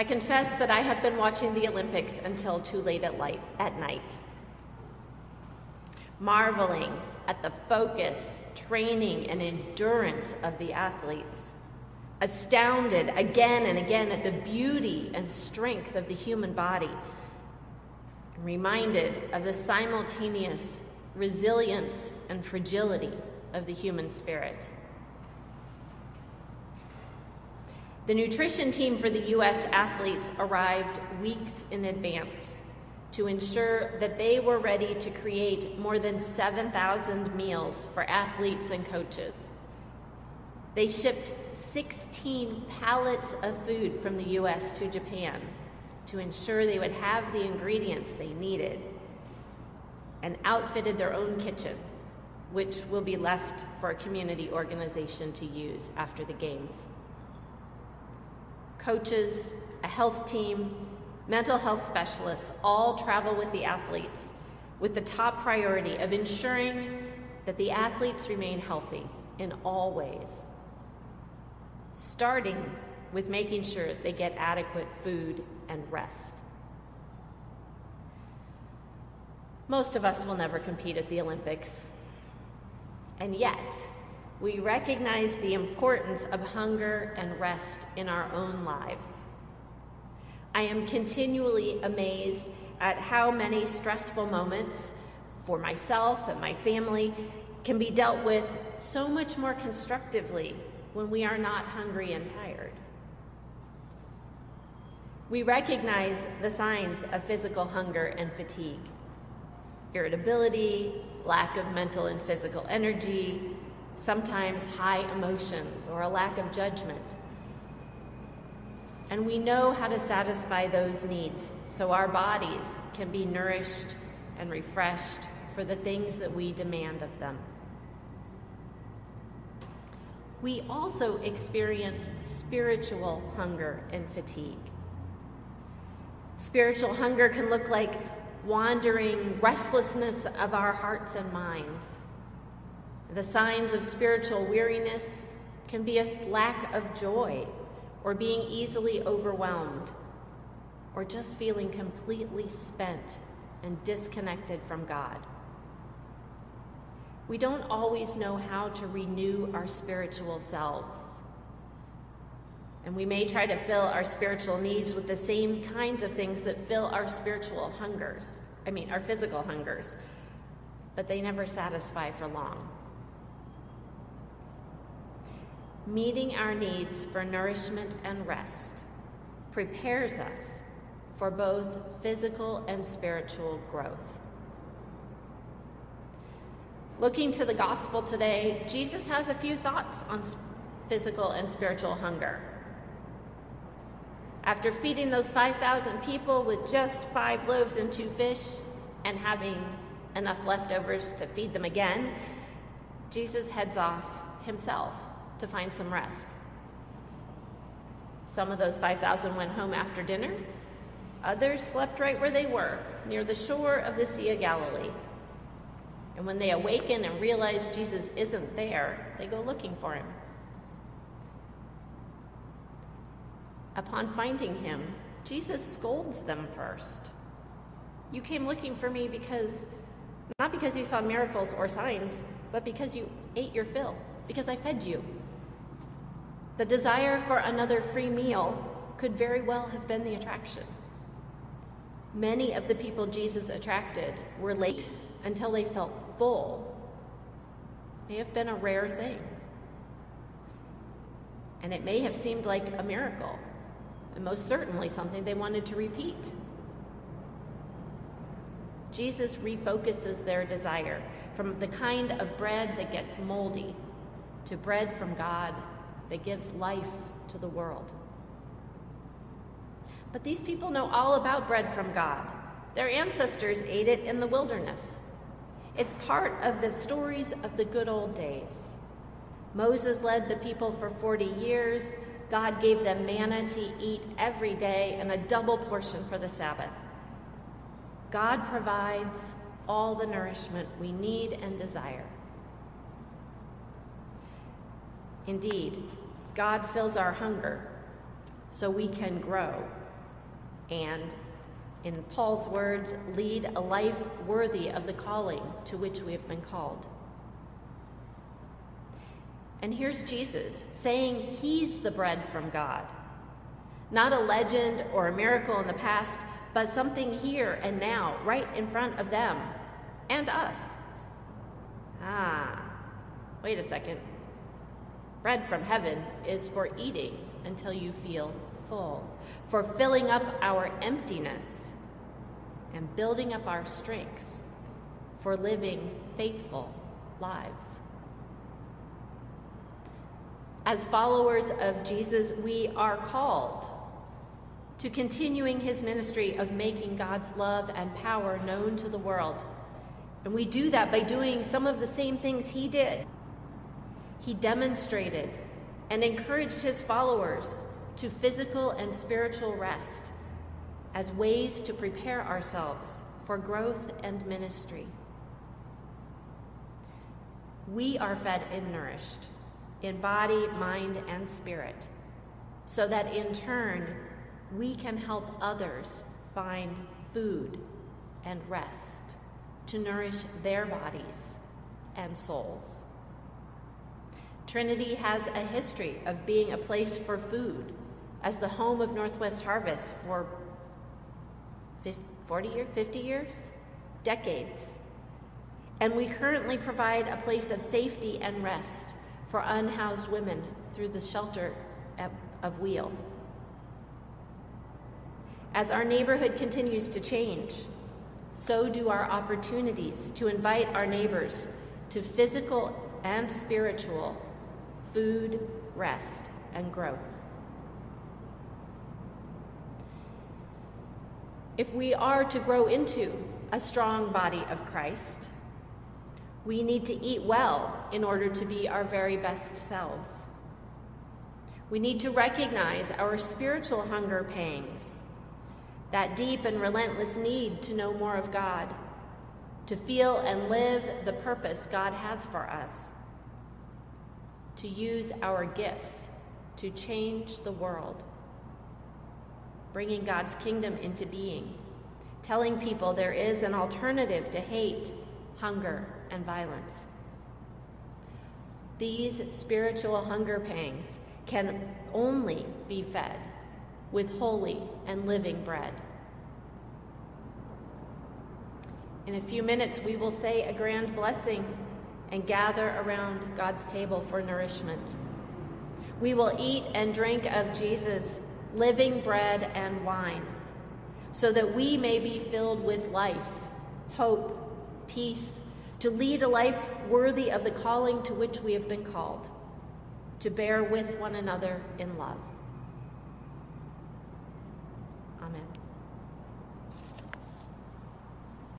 I confess that I have been watching the Olympics until too late at, light, at night, marveling at the focus, training, and endurance of the athletes, astounded again and again at the beauty and strength of the human body, reminded of the simultaneous resilience and fragility of the human spirit. The nutrition team for the U.S. athletes arrived weeks in advance to ensure that they were ready to create more than 7,000 meals for athletes and coaches. They shipped 16 pallets of food from the U.S. to Japan to ensure they would have the ingredients they needed and outfitted their own kitchen, which will be left for a community organization to use after the Games coaches, a health team, mental health specialists all travel with the athletes with the top priority of ensuring that the athletes remain healthy in all ways, starting with making sure they get adequate food and rest. Most of us will never compete at the Olympics. And yet, we recognize the importance of hunger and rest in our own lives. I am continually amazed at how many stressful moments for myself and my family can be dealt with so much more constructively when we are not hungry and tired. We recognize the signs of physical hunger and fatigue irritability, lack of mental and physical energy, sometimes high emotions or a lack of judgment. And we know how to satisfy those needs so our bodies can be nourished and refreshed for the things that we demand of them. We also experience spiritual hunger and fatigue. Spiritual hunger can look like wandering restlessness of our hearts and minds the signs of spiritual weariness can be a lack of joy or being easily overwhelmed or just feeling completely spent and disconnected from God. We don't always know how to renew our spiritual selves. And we may try to fill our spiritual needs with the same kinds of things that fill our spiritual hungers. I mean, our physical hungers. But they never satisfy for long. Meeting our needs for nourishment and rest prepares us for both physical and spiritual growth. Looking to the gospel today, Jesus has a few thoughts on physical and spiritual hunger. After feeding those 5,000 people with just five loaves and two fish and having enough leftovers to feed them again, Jesus heads off himself to find some rest. Some of those 5,000 went home after dinner. Others slept right where they were, near the shore of the Sea of Galilee. And when they awaken and realize Jesus isn't there, they go looking for him. Upon finding him, Jesus scolds them first. You came looking for me because, not because you saw miracles or signs, but because you ate your fill, because I fed you. The desire for another free meal could very well have been the attraction. Many of the people Jesus attracted were late until they felt full. May have been a rare thing. And it may have seemed like a miracle, and most certainly something they wanted to repeat. Jesus refocuses their desire from the kind of bread that gets moldy to bread from God that gives life to the world. But these people know all about bread from God. Their ancestors ate it in the wilderness. It's part of the stories of the good old days. Moses led the people for 40 years. God gave them manna to eat every day and a double portion for the Sabbath. God provides all the nourishment we need and desire. Indeed, God fills our hunger so we can grow and, in Paul's words, lead a life worthy of the calling to which we have been called. And here's Jesus saying he's the bread from God. Not a legend or a miracle in the past, but something here and now, right in front of them and us. Ah, wait a second. Bread from heaven is for eating until you feel full, for filling up our emptiness and building up our strength, for living faithful lives. As followers of Jesus, we are called to continuing his ministry of making God's love and power known to the world. And we do that by doing some of the same things he did. He demonstrated and encouraged his followers to physical and spiritual rest as ways to prepare ourselves for growth and ministry. We are fed and nourished in body, mind, and spirit, so that in turn we can help others find food and rest to nourish their bodies and souls. Trinity has a history of being a place for food as the home of Northwest Harvest for 40 years, 50 years, decades. And we currently provide a place of safety and rest for unhoused women through the shelter of Wheel. As our neighborhood continues to change, so do our opportunities to invite our neighbors to physical and spiritual food, rest, and growth. If we are to grow into a strong body of Christ, we need to eat well in order to be our very best selves. We need to recognize our spiritual hunger pangs that deep and relentless need to know more of God, to feel and live the purpose God has for us, to use our gifts to change the world, bringing God's kingdom into being, telling people there is an alternative to hate, hunger, and violence. These spiritual hunger pangs can only be fed with holy and living bread. In a few minutes, we will say a grand blessing and gather around God's table for nourishment. We will eat and drink of Jesus' living bread and wine, so that we may be filled with life, hope, peace, to lead a life worthy of the calling to which we have been called, to bear with one another in love.